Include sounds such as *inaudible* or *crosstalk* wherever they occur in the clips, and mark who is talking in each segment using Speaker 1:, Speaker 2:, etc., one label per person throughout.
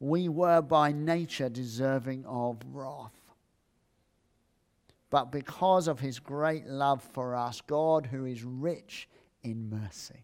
Speaker 1: we were by nature deserving of wrath. But because of his great love for us, God, who is rich in mercy,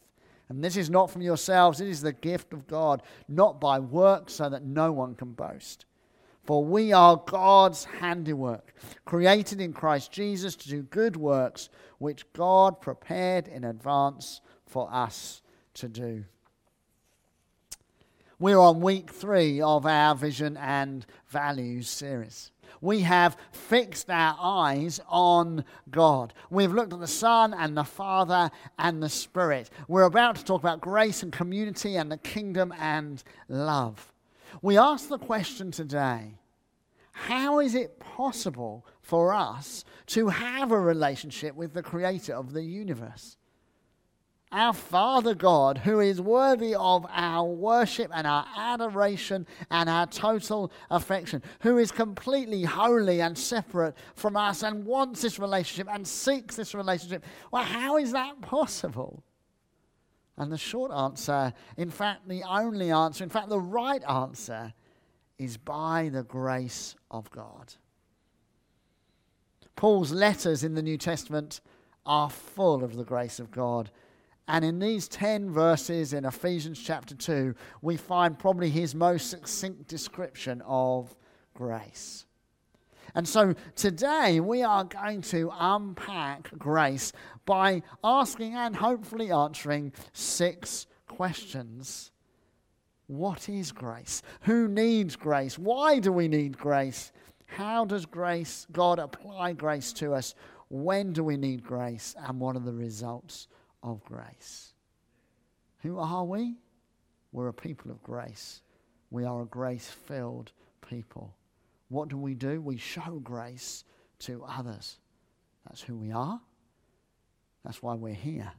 Speaker 1: And this is not from yourselves, it is the gift of God, not by works, so that no one can boast. For we are God's handiwork, created in Christ Jesus to do good works, which God prepared in advance for us to do. We're on week three of our Vision and Values series. We have fixed our eyes on God. We've looked at the Son and the Father and the Spirit. We're about to talk about grace and community and the kingdom and love. We ask the question today how is it possible for us to have a relationship with the Creator of the universe? Our Father God, who is worthy of our worship and our adoration and our total affection, who is completely holy and separate from us and wants this relationship and seeks this relationship. Well, how is that possible? And the short answer, in fact, the only answer, in fact, the right answer, is by the grace of God. Paul's letters in the New Testament are full of the grace of God and in these 10 verses in Ephesians chapter 2, we find probably his most succinct description of grace. And so today we are going to unpack grace by asking and hopefully answering six questions. What is grace? Who needs grace? Why do we need grace? How does grace, God apply grace to us? When do we need grace? And what are the results of grace. Who are we? We're a people of grace. We are a grace filled people. What do we do? We show grace to others. That's who we are. That's why we're here.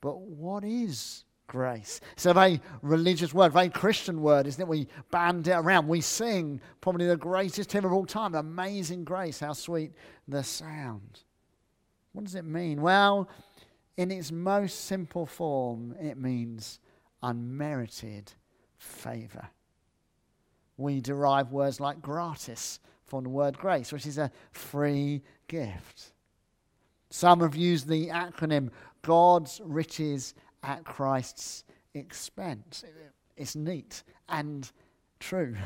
Speaker 1: But what is grace? It's a very religious word, very Christian word, isn't it? We band it around. We sing probably the greatest hymn of all time, Amazing Grace. How sweet the sound. What does it mean? Well, in its most simple form, it means unmerited favor. We derive words like gratis from the word grace, which is a free gift. Some have used the acronym God's riches at Christ's expense. It's neat and true.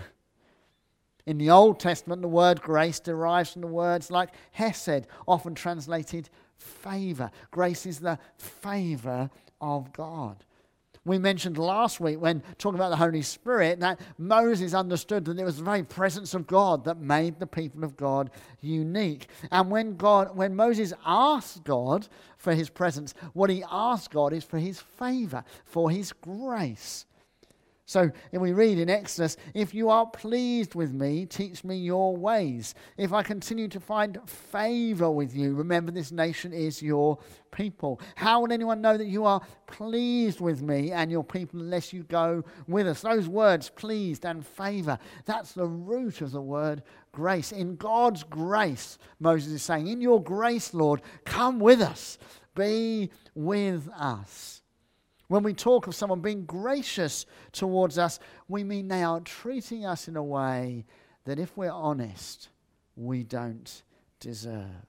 Speaker 1: In the Old Testament, the word grace derives from the words like hesed, often translated favor. Grace is the favor of God. We mentioned last week when talking about the Holy Spirit that Moses understood that it was the very presence of God that made the people of God unique. And when God when Moses asked God for his presence, what he asked God is for his favor, for his grace. So we read in Exodus, if you are pleased with me, teach me your ways. If I continue to find favor with you, remember this nation is your people. How will anyone know that you are pleased with me and your people unless you go with us? Those words, pleased and favor, that's the root of the word grace. In God's grace, Moses is saying, in your grace, Lord, come with us, be with us. When we talk of someone being gracious towards us, we mean they are treating us in a way that, if we're honest, we don't deserve.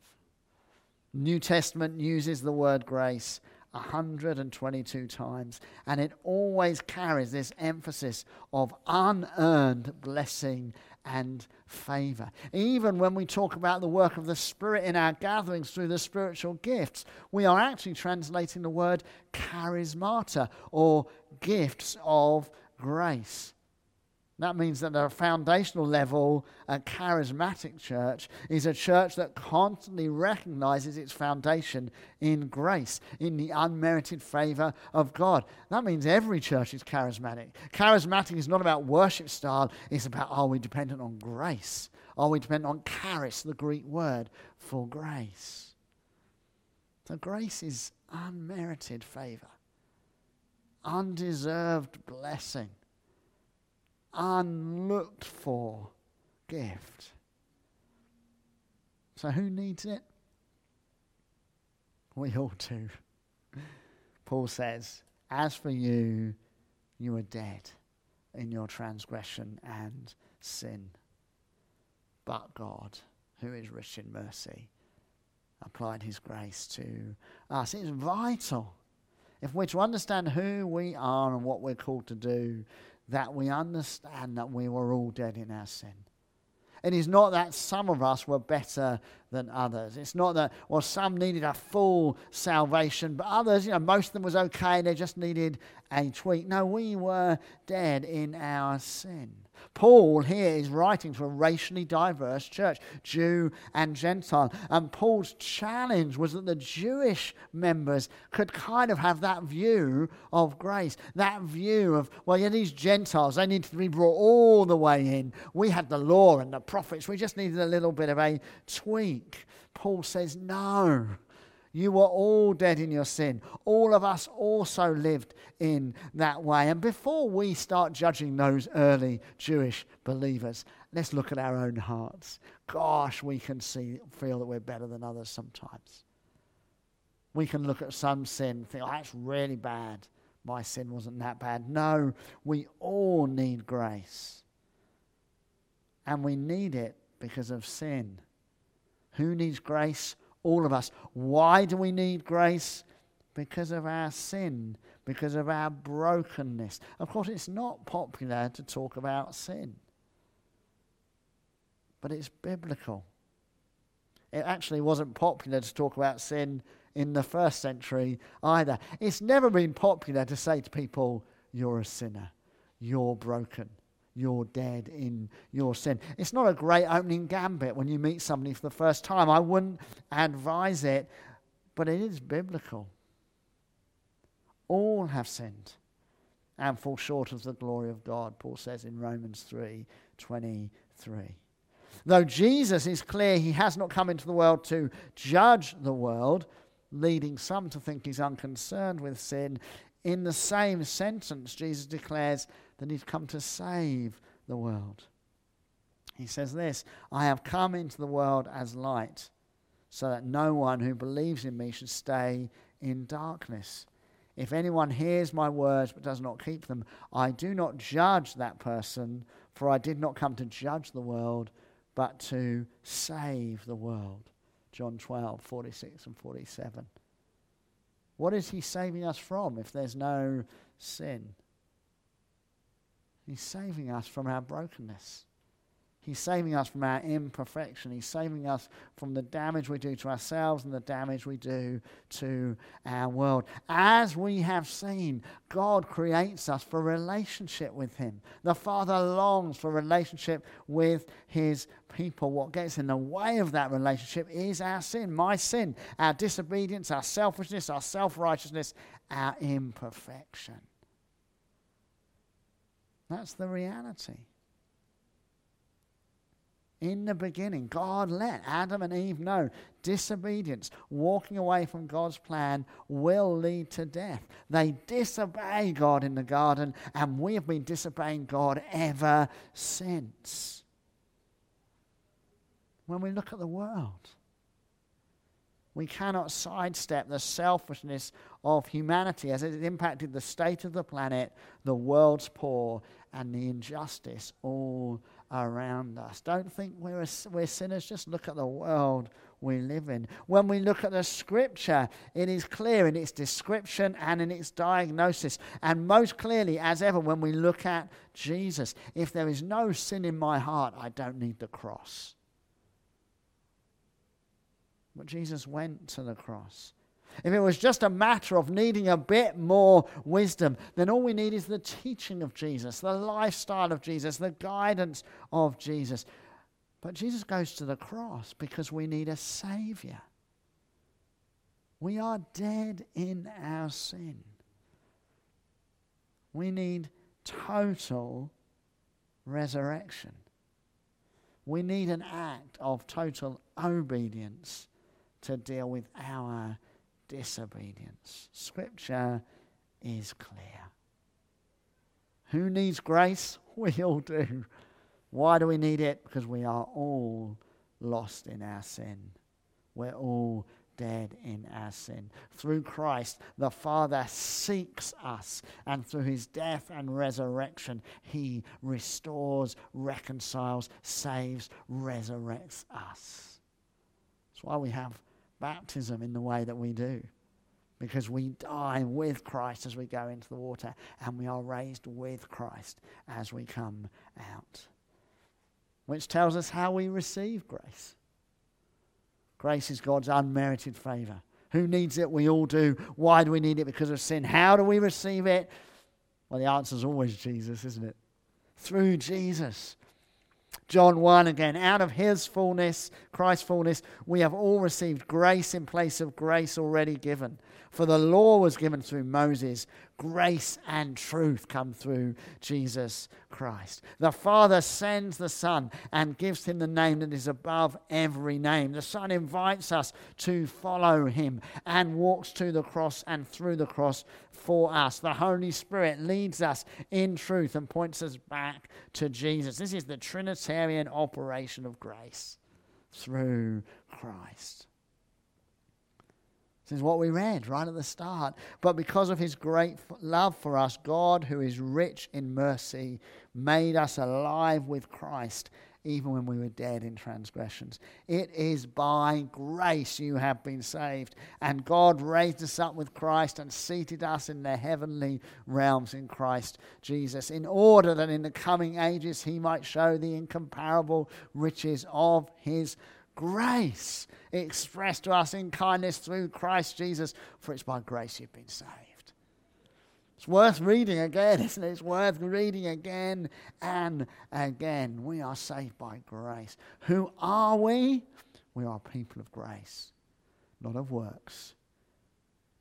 Speaker 1: New Testament uses the word grace 122 times, and it always carries this emphasis of unearned blessing and favor. Even when we talk about the work of the Spirit in our gatherings through the spiritual gifts, we are actually translating the word charismata or gifts of grace. That means that at a foundational level, a charismatic church is a church that constantly recognizes its foundation in grace, in the unmerited favor of God. That means every church is charismatic. Charismatic is not about worship style, it's about are we dependent on grace? Are we dependent on charis, the Greek word for grace? So grace is unmerited favor, undeserved blessing unlooked for gift. So, who needs it? We all do. Paul says, As for you, you are dead in your transgression and sin. But God, who is rich in mercy, applied his grace to us. It's vital. If we're to understand who we are and what we're called to do, that we understand that we were all dead in our sin. And It is not that some of us were better than others. It's not that, well, some needed a full salvation, but others, you know, most of them was okay. They just needed a tweak. No, we were dead in our sin. Paul here is writing to a racially diverse church, Jew and Gentile. And Paul's challenge was that the Jewish members could kind of have that view of grace, that view of, well, yeah, these Gentiles, they need to be brought all the way in. We had the law and the prophets, we just needed a little bit of a tweak. Paul says, no. You were all dead in your sin. All of us also lived in that way. And before we start judging those early Jewish believers, let's look at our own hearts. Gosh, we can see, feel that we're better than others sometimes. We can look at some sin and think, oh, that's really bad. My sin wasn't that bad. No, we all need grace. And we need it because of sin. Who needs grace? all of us. Why do we need grace? Because of our sin, because of our brokenness. Of course, it's not popular to talk about sin, but it's biblical. It actually wasn't popular to talk about sin in the first century either. It's never been popular to say to people, You're a sinner, you're broken, you're dead in your sin. It's not a great opening gambit when you meet somebody for the first time. I wouldn't advise it, but it is biblical. All have sinned and fall short of the glory of God, Paul says in Romans 3 23. Though Jesus is clear he has not come into the world to judge the world, leading some to think he's unconcerned with sin, in the same sentence, Jesus declares that he's come to save the world. He says this I have come into the world as light, so that no one who believes in me should stay in darkness. If anyone hears my words but does not keep them, I do not judge that person, for I did not come to judge the world, but to save the world. John 12, 46 and 47. What is he saving us from if there's no sin? He's saving us from our brokenness. He's saving us from our imperfection. He's saving us from the damage we do to ourselves and the damage we do to our world. As we have seen, God creates us for relationship with Him. The Father longs for relationship with His people. What gets in the way of that relationship is our sin, my sin, our disobedience, our selfishness, our self righteousness, our imperfection. That's the reality. In the beginning, God let Adam and Eve know disobedience, walking away from God's plan, will lead to death. They disobey God in the garden, and we have been disobeying God ever since. When we look at the world, We cannot sidestep the selfishness of humanity as it has impacted the state of the planet, the world's poor, and the injustice all around us. Don't think we're, we're sinners, just look at the world we live in. When we look at the scripture, it is clear in its description and in its diagnosis. And most clearly, as ever, when we look at Jesus, if there is no sin in my heart, I don't need the cross. But Jesus went to the cross. If it was just a matter of needing a bit more wisdom, then all we need is the teaching of Jesus, the lifestyle of Jesus, the guidance of Jesus. But Jesus goes to the cross because we need a Savior. We are dead in our sin. We need total resurrection. We need an act of total obedience to deal with our disobedience. Scripture is clear. Who needs grace? *laughs* We all do. Why do we need it? Because we are all lost in our sin. We're all dead in our sin. Through Christ, the Father seeks us, and through his death and resurrection, he restores, reconciles, saves, resurrects us. That's why we have baptism in the way that we do. Because we die with Christ as we go into the water, and we are raised with Christ as we come out. Which tells us how we receive grace. Grace is God's unmerited favor. Who needs it? We all do. Why do we need it? Because of sin. How do we receive it? Well, the answer is always Jesus, isn't it? Through Jesus. John 1 again, out of his fullness, Christ's fullness, we have all received grace in place of grace already given. For the law was given through Moses, grace and truth come through Jesus Christ. The Father sends the Son and gives him the name that is above every name. The Son invites us to follow him and walks to the cross and through the cross for us. The Holy Spirit leads us in truth and points us back to Jesus. This is the Trinitarian operation of grace through Christ. This is what we read right at the start. But because of his great love for us, God, who is rich in mercy, made us alive with Christ even when we were dead in transgressions. It is by grace you have been saved. And God raised us up with Christ and seated us in the heavenly realms in Christ Jesus, in order that in the coming ages he might show the incomparable riches of his grace expressed to us in kindness through Christ Jesus, for it's by grace you've been saved. It's worth reading again, *laughs* isn't it? It's worth reading again and again. We are saved by grace. Who are we? We are people of grace, not of works,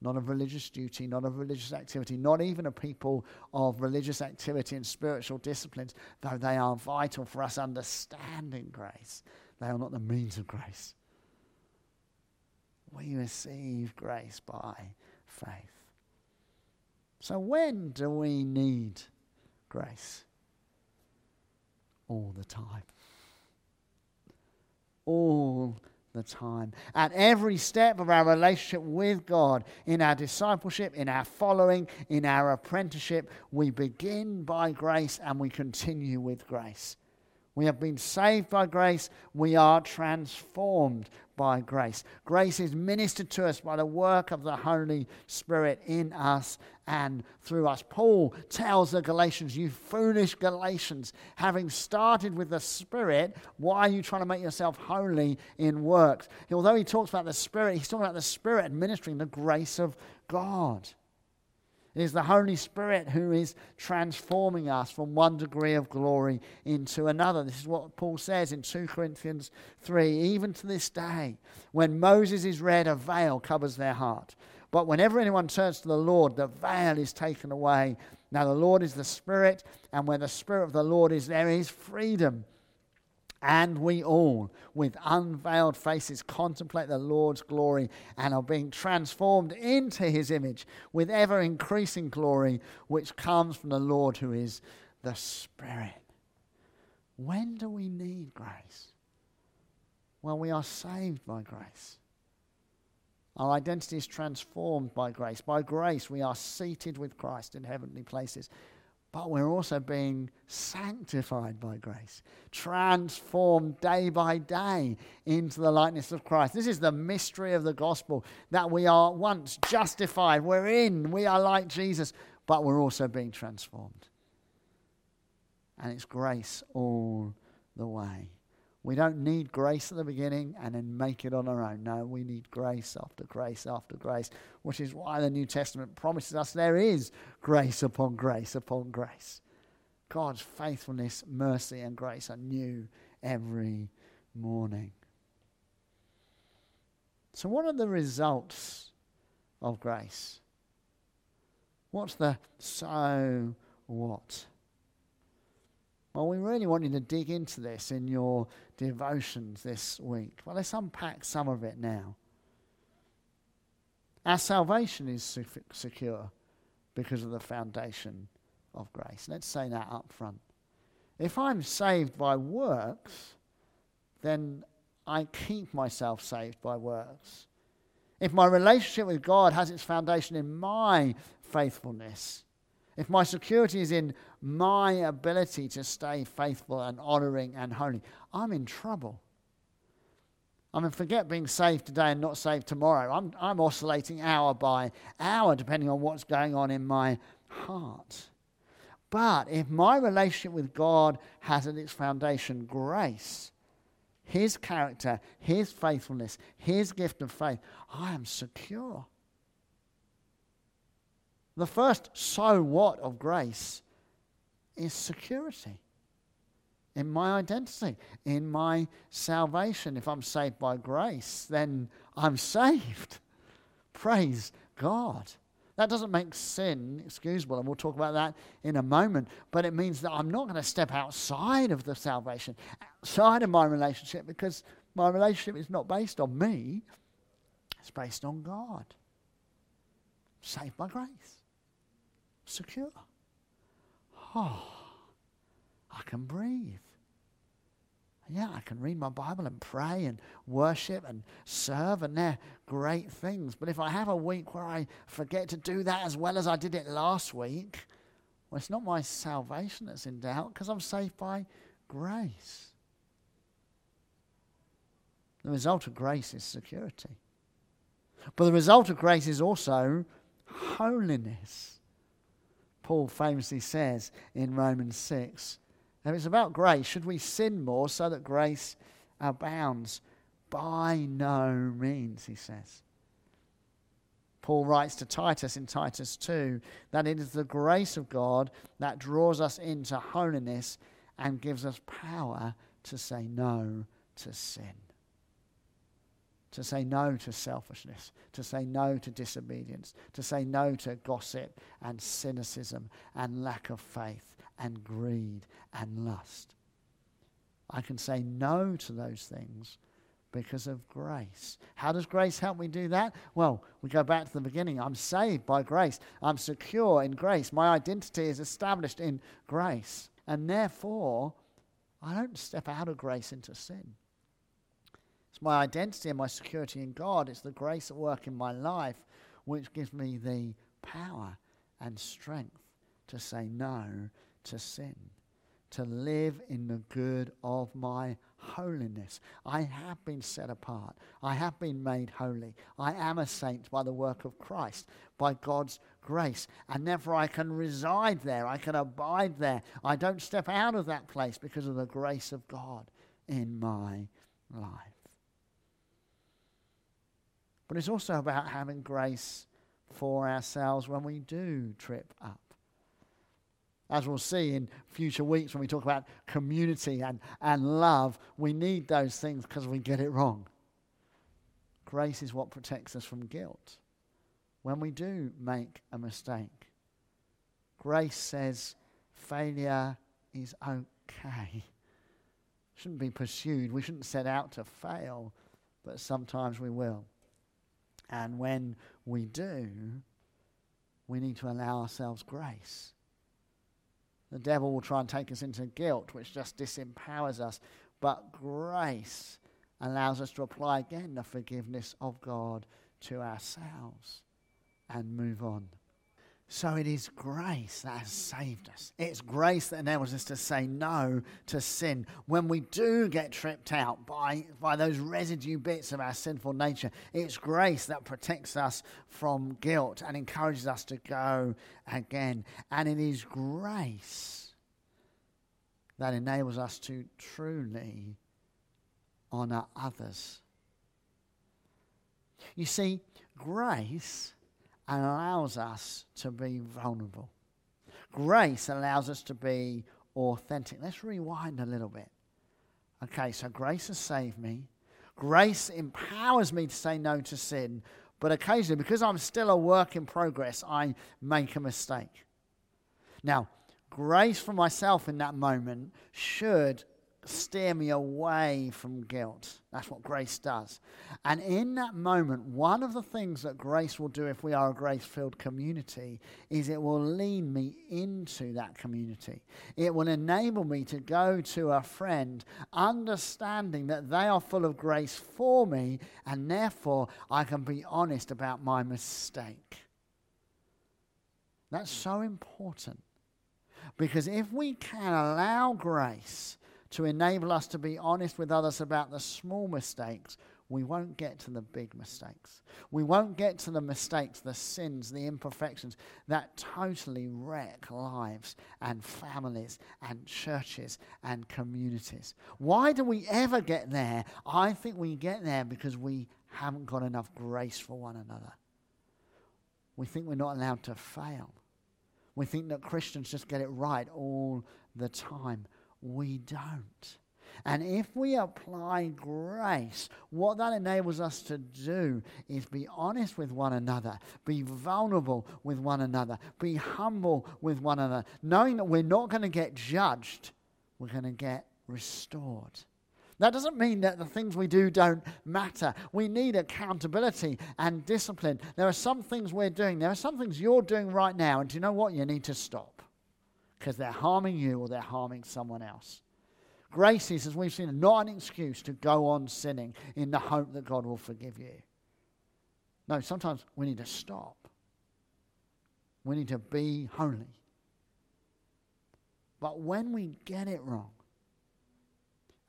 Speaker 1: not of religious duty, not of religious activity, not even a people of religious activity and spiritual disciplines, though they are vital for us understanding grace. They are not the means of grace. We receive grace by faith. So, when do we need grace? All the time. All the time. At every step of our relationship with God, in our discipleship, in our following, in our apprenticeship, we begin by grace and we continue with grace. We have been saved by grace. We are transformed by grace. Grace is ministered to us by the work of the Holy Spirit in us and through us. Paul tells the Galatians, You foolish Galatians, having started with the Spirit, why are you trying to make yourself holy in works? Although he talks about the Spirit, he's talking about the Spirit administering the grace of God. It is the Holy Spirit who is transforming us from one degree of glory into another. This is what Paul says in 2 Corinthians 3. Even to this day, when Moses is read, a veil covers their heart. But whenever anyone turns to the Lord, the veil is taken away. Now, the Lord is the Spirit, and where the Spirit of the Lord is, there is freedom. And we all, with unveiled faces, contemplate the Lord's glory and are being transformed into his image with ever increasing glory, which comes from the Lord who is the Spirit. When do we need grace? Well, we are saved by grace. Our identity is transformed by grace. By grace, we are seated with Christ in heavenly places. But we're also being sanctified by grace, transformed day by day into the likeness of Christ. This is the mystery of the gospel that we are once justified, we're in, we are like Jesus, but we're also being transformed. And it's grace all the way. We don't need grace at the beginning and then make it on our own. No, we need grace after grace after grace, which is why the New Testament promises us there is grace upon grace upon grace. God's faithfulness, mercy, and grace are new every morning. So, what are the results of grace? What's the so what? Well, we really want you to dig into this in your devotions this week. Well, let's unpack some of it now. Our salvation is secure because of the foundation of grace. Let's say that up front. If I'm saved by works, then I keep myself saved by works. If my relationship with God has its foundation in my faithfulness, if my security is in my ability to stay faithful and honoring and holy, I'm in trouble. I mean, forget being saved today and not saved tomorrow. I'm, I'm oscillating hour by hour depending on what's going on in my heart. But if my relationship with God has at its foundation grace, His character, His faithfulness, His gift of faith, I am secure. The first so what of grace is security in my identity, in my salvation. If I'm saved by grace, then I'm saved. *laughs* Praise God. That doesn't make sin excusable, and we'll talk about that in a moment. But it means that I'm not going to step outside of the salvation, outside of my relationship, because my relationship is not based on me, it's based on God. Saved by grace secure. Oh, I can breathe. Yeah, I can read my Bible and pray and worship and serve, and they're great things. But if I have a week where I forget to do that as well as I did it last week, well, it's not my salvation that's in doubt because I'm saved by grace. The result of grace is security. But the result of grace is also holiness. Paul famously says in Romans 6. If it's about grace, should we sin more so that grace abounds? By no means, he says. Paul writes to Titus in Titus 2 that it is the grace of God that draws us into holiness and gives us power to say no to sin to say no to selfishness, to say no to disobedience, to say no to gossip and cynicism and lack of faith and greed and lust. I can say no to those things because of grace. How does grace help me do that? Well, we go back to the beginning. I'm saved by grace. I'm secure in grace. My identity is established in grace. And therefore, I don't step out of grace into sin. It's my identity and my security in God. It's the grace at work in my life which gives me the power and strength to say no to sin, to live in the good of my holiness. I have been set apart. I have been made holy. I am a saint by the work of Christ, by God's grace. And therefore, I can reside there. I can abide there. I don't step out of that place because of the grace of God in my life. But it's also about having grace for ourselves when we do trip up. As we'll see in future weeks when we talk about community and, and love, we need those things because we get it wrong. Grace is what protects us from guilt when we do make a mistake. Grace says failure is okay. Shouldn't be pursued. We shouldn't set out to fail, but sometimes we will. And when we do, we need to allow ourselves grace. The devil will try and take us into guilt, which just disempowers us. But grace allows us to apply again the forgiveness of God to ourselves and move on. So it is grace that has saved us. It's grace that enables us to say no to sin. When we do get tripped out by, by those residue bits of our sinful nature, it's grace that protects us from guilt and encourages us to go again. And it is grace that enables us to truly honour others. You see, grace allows us to be vulnerable. Grace allows us to be authentic. Let's rewind a little bit. Okay, so grace has saved me. Grace empowers me to say no to sin, but occasionally, because I'm still a work in progress, I make a mistake. Now, grace for myself in that moment should steer me away from guilt. That's what grace does. And in that moment, one of the things that grace will do if we are a grace filled community is it will lean me into that community. It will enable me to go to a friend, understanding that they are full of grace for me, and therefore I can be honest about my mistake. That's so important. Because if we can allow grace to enable us to be honest with others about the small mistakes, we won't get to the big mistakes. We won't get to the mistakes, the sins, the imperfections that totally wreck lives and families and churches and communities. Why do we ever get there? I think we get there because we haven't got enough grace for one another. We think we're not allowed to fail. We think that Christians just get it right all the time we don't. And if we apply grace, what that enables us to do is be honest with one another, be vulnerable with one another, be humble with one another, knowing that we're not going to get judged, we're going to get restored. That doesn't mean that the things we do don't matter. We need accountability and discipline. There are some things we're doing, there are some things you're doing right now, and do you know what? You need to stop because they're harming you or they're harming someone else. Grace is, as we've seen, not an excuse to go on sinning in the hope that God will forgive you. No, sometimes we need to stop. We need to be holy. But when we get it wrong,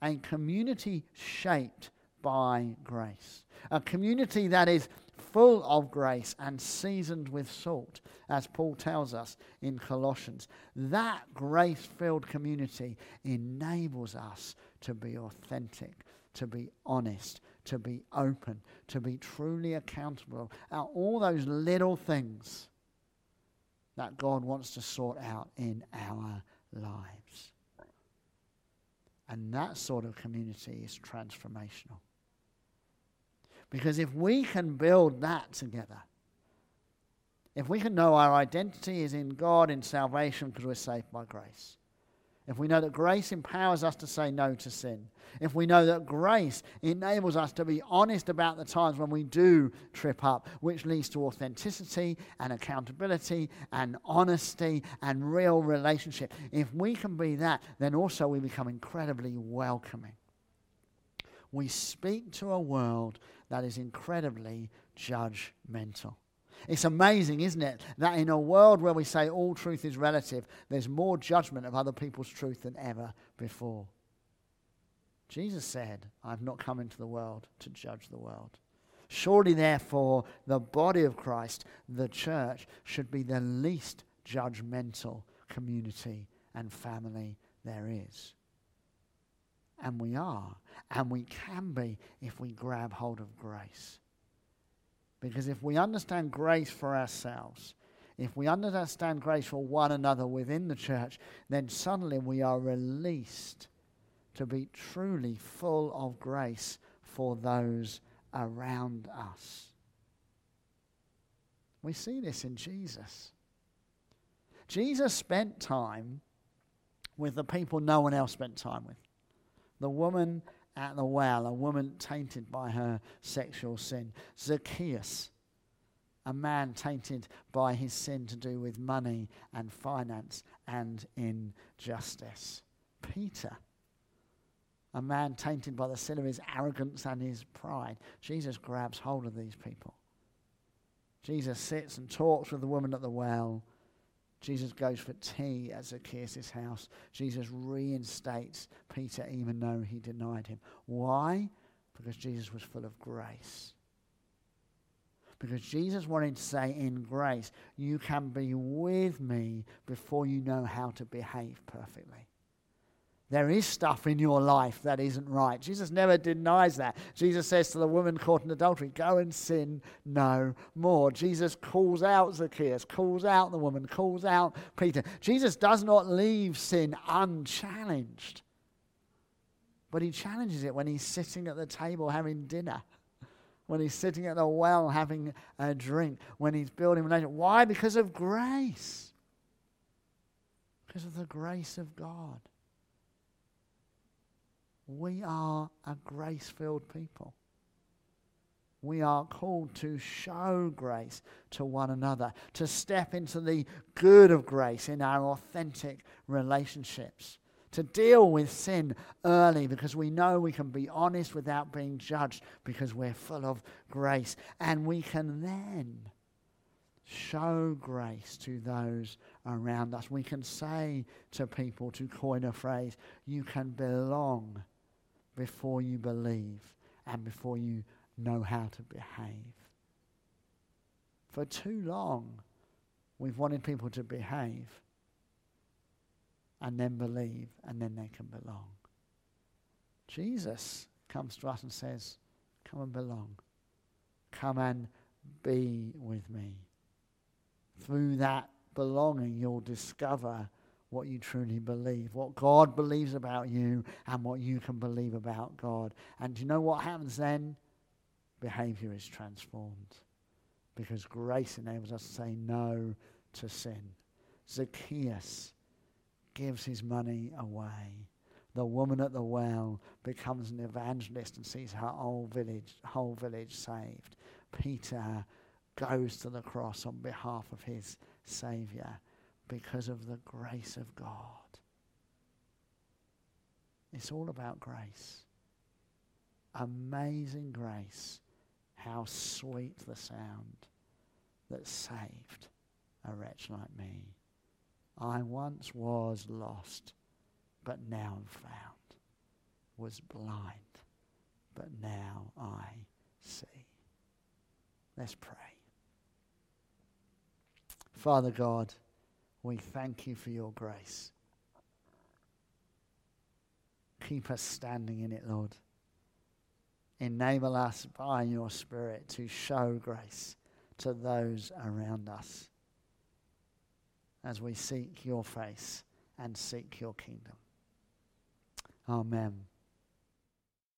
Speaker 1: a community shaped by grace, a community that is full of grace and seasoned with salt, as Paul tells us in Colossians. That grace filled community enables us to be authentic, to be honest, to be open, to be truly accountable. Now, all those little things that God wants to sort out in our lives. And that sort of community is transformational. Because if we can build that together, if we can know our identity is in God in salvation because we're saved by grace, if we know that grace empowers us to say no to sin, if we know that grace enables us to be honest about the times when we do trip up, which leads to authenticity and accountability and honesty and real relationship, if we can be that, then also we become incredibly welcoming. We speak to a world that is incredibly judgmental. It's amazing, isn't it, that in a world where we say all truth is relative, there's more judgment of other people's truth than ever before. Jesus said, I've not come into the world to judge the world. Surely, therefore, the body of Christ, the church, should be the least judgmental community and family there is. And we are. And we can be if we grab hold of grace. Because if we understand grace for ourselves, if we understand grace for one another within the church, then suddenly we are released to be truly full of grace for those around us. We see this in Jesus. Jesus spent time with the people no one else spent time with the woman at the well, a woman tainted by her sexual sin. Zacchaeus, a man tainted by his sin to do with money and finance and injustice. Peter, a man tainted by the sin of his arrogance and his pride. Jesus grabs hold of these people Jesus sits and talks with the woman at the well. Jesus goes for tea at Zacchaeus' house. Jesus reinstates Peter even though he denied him. Why? Because Jesus was full of grace. Because Jesus wanted to say, in grace, you can be with me before you know how to behave perfectly. There is stuff in your life that isn't right. Jesus never denies that. Jesus says to the woman caught in adultery, Go and sin no more. Jesus calls out Zacchaeus, calls out the woman, calls out Peter. Jesus does not leave sin unchallenged, but he challenges it when he's sitting at the table having dinner when he's sitting at the well having a drink, when he's building a relationship. Why? Because of grace. Because of the grace of God. We are a grace filled people. We are called to show grace to one another, to step into the good of grace in our authentic relationships, to deal with sin early because we know we can be honest without being judged because we're full of grace. And we can then show grace to those around us. We can say to people, to coin a phrase, you can belong before you believe and before you know how to behave. For too long, we've wanted people to behave and then believe and then they can belong. Jesus comes to us and says, Come and belong. Come and be with me. Through that belonging, you'll discover what you truly believe, what God believes about you, and what you can believe about God. And do you know what happens then? Behavior is transformed because grace enables us to say no to sin. Zacchaeus gives his money away. The woman at the well becomes an evangelist and sees her whole village, whole village saved. Peter goes to the cross on behalf of his Saviour because of the grace of God. It's all about grace. Amazing grace. How sweet the sound that saved a wretch like me. I once was lost, but now am found. Was blind, but now I see. Let's pray. Father God, we thank you for your grace. Keep us standing in it, Lord. Enable us by your Spirit to show grace to those around us as we seek your face and seek your kingdom. Amen.